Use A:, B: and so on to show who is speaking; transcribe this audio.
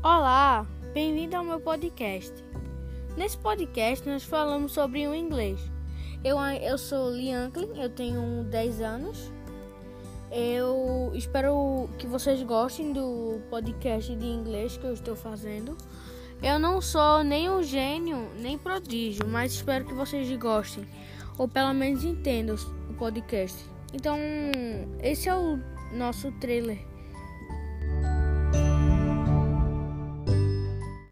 A: Olá, bem-vindo ao meu podcast. Nesse podcast nós falamos sobre o inglês. Eu, eu sou Lianklin, eu tenho 10 anos. Eu espero que vocês gostem do podcast de inglês que eu estou fazendo. Eu não sou nem um gênio, nem prodígio, mas espero que vocês gostem, ou pelo menos entendam o podcast. Então, esse é o nosso trailer.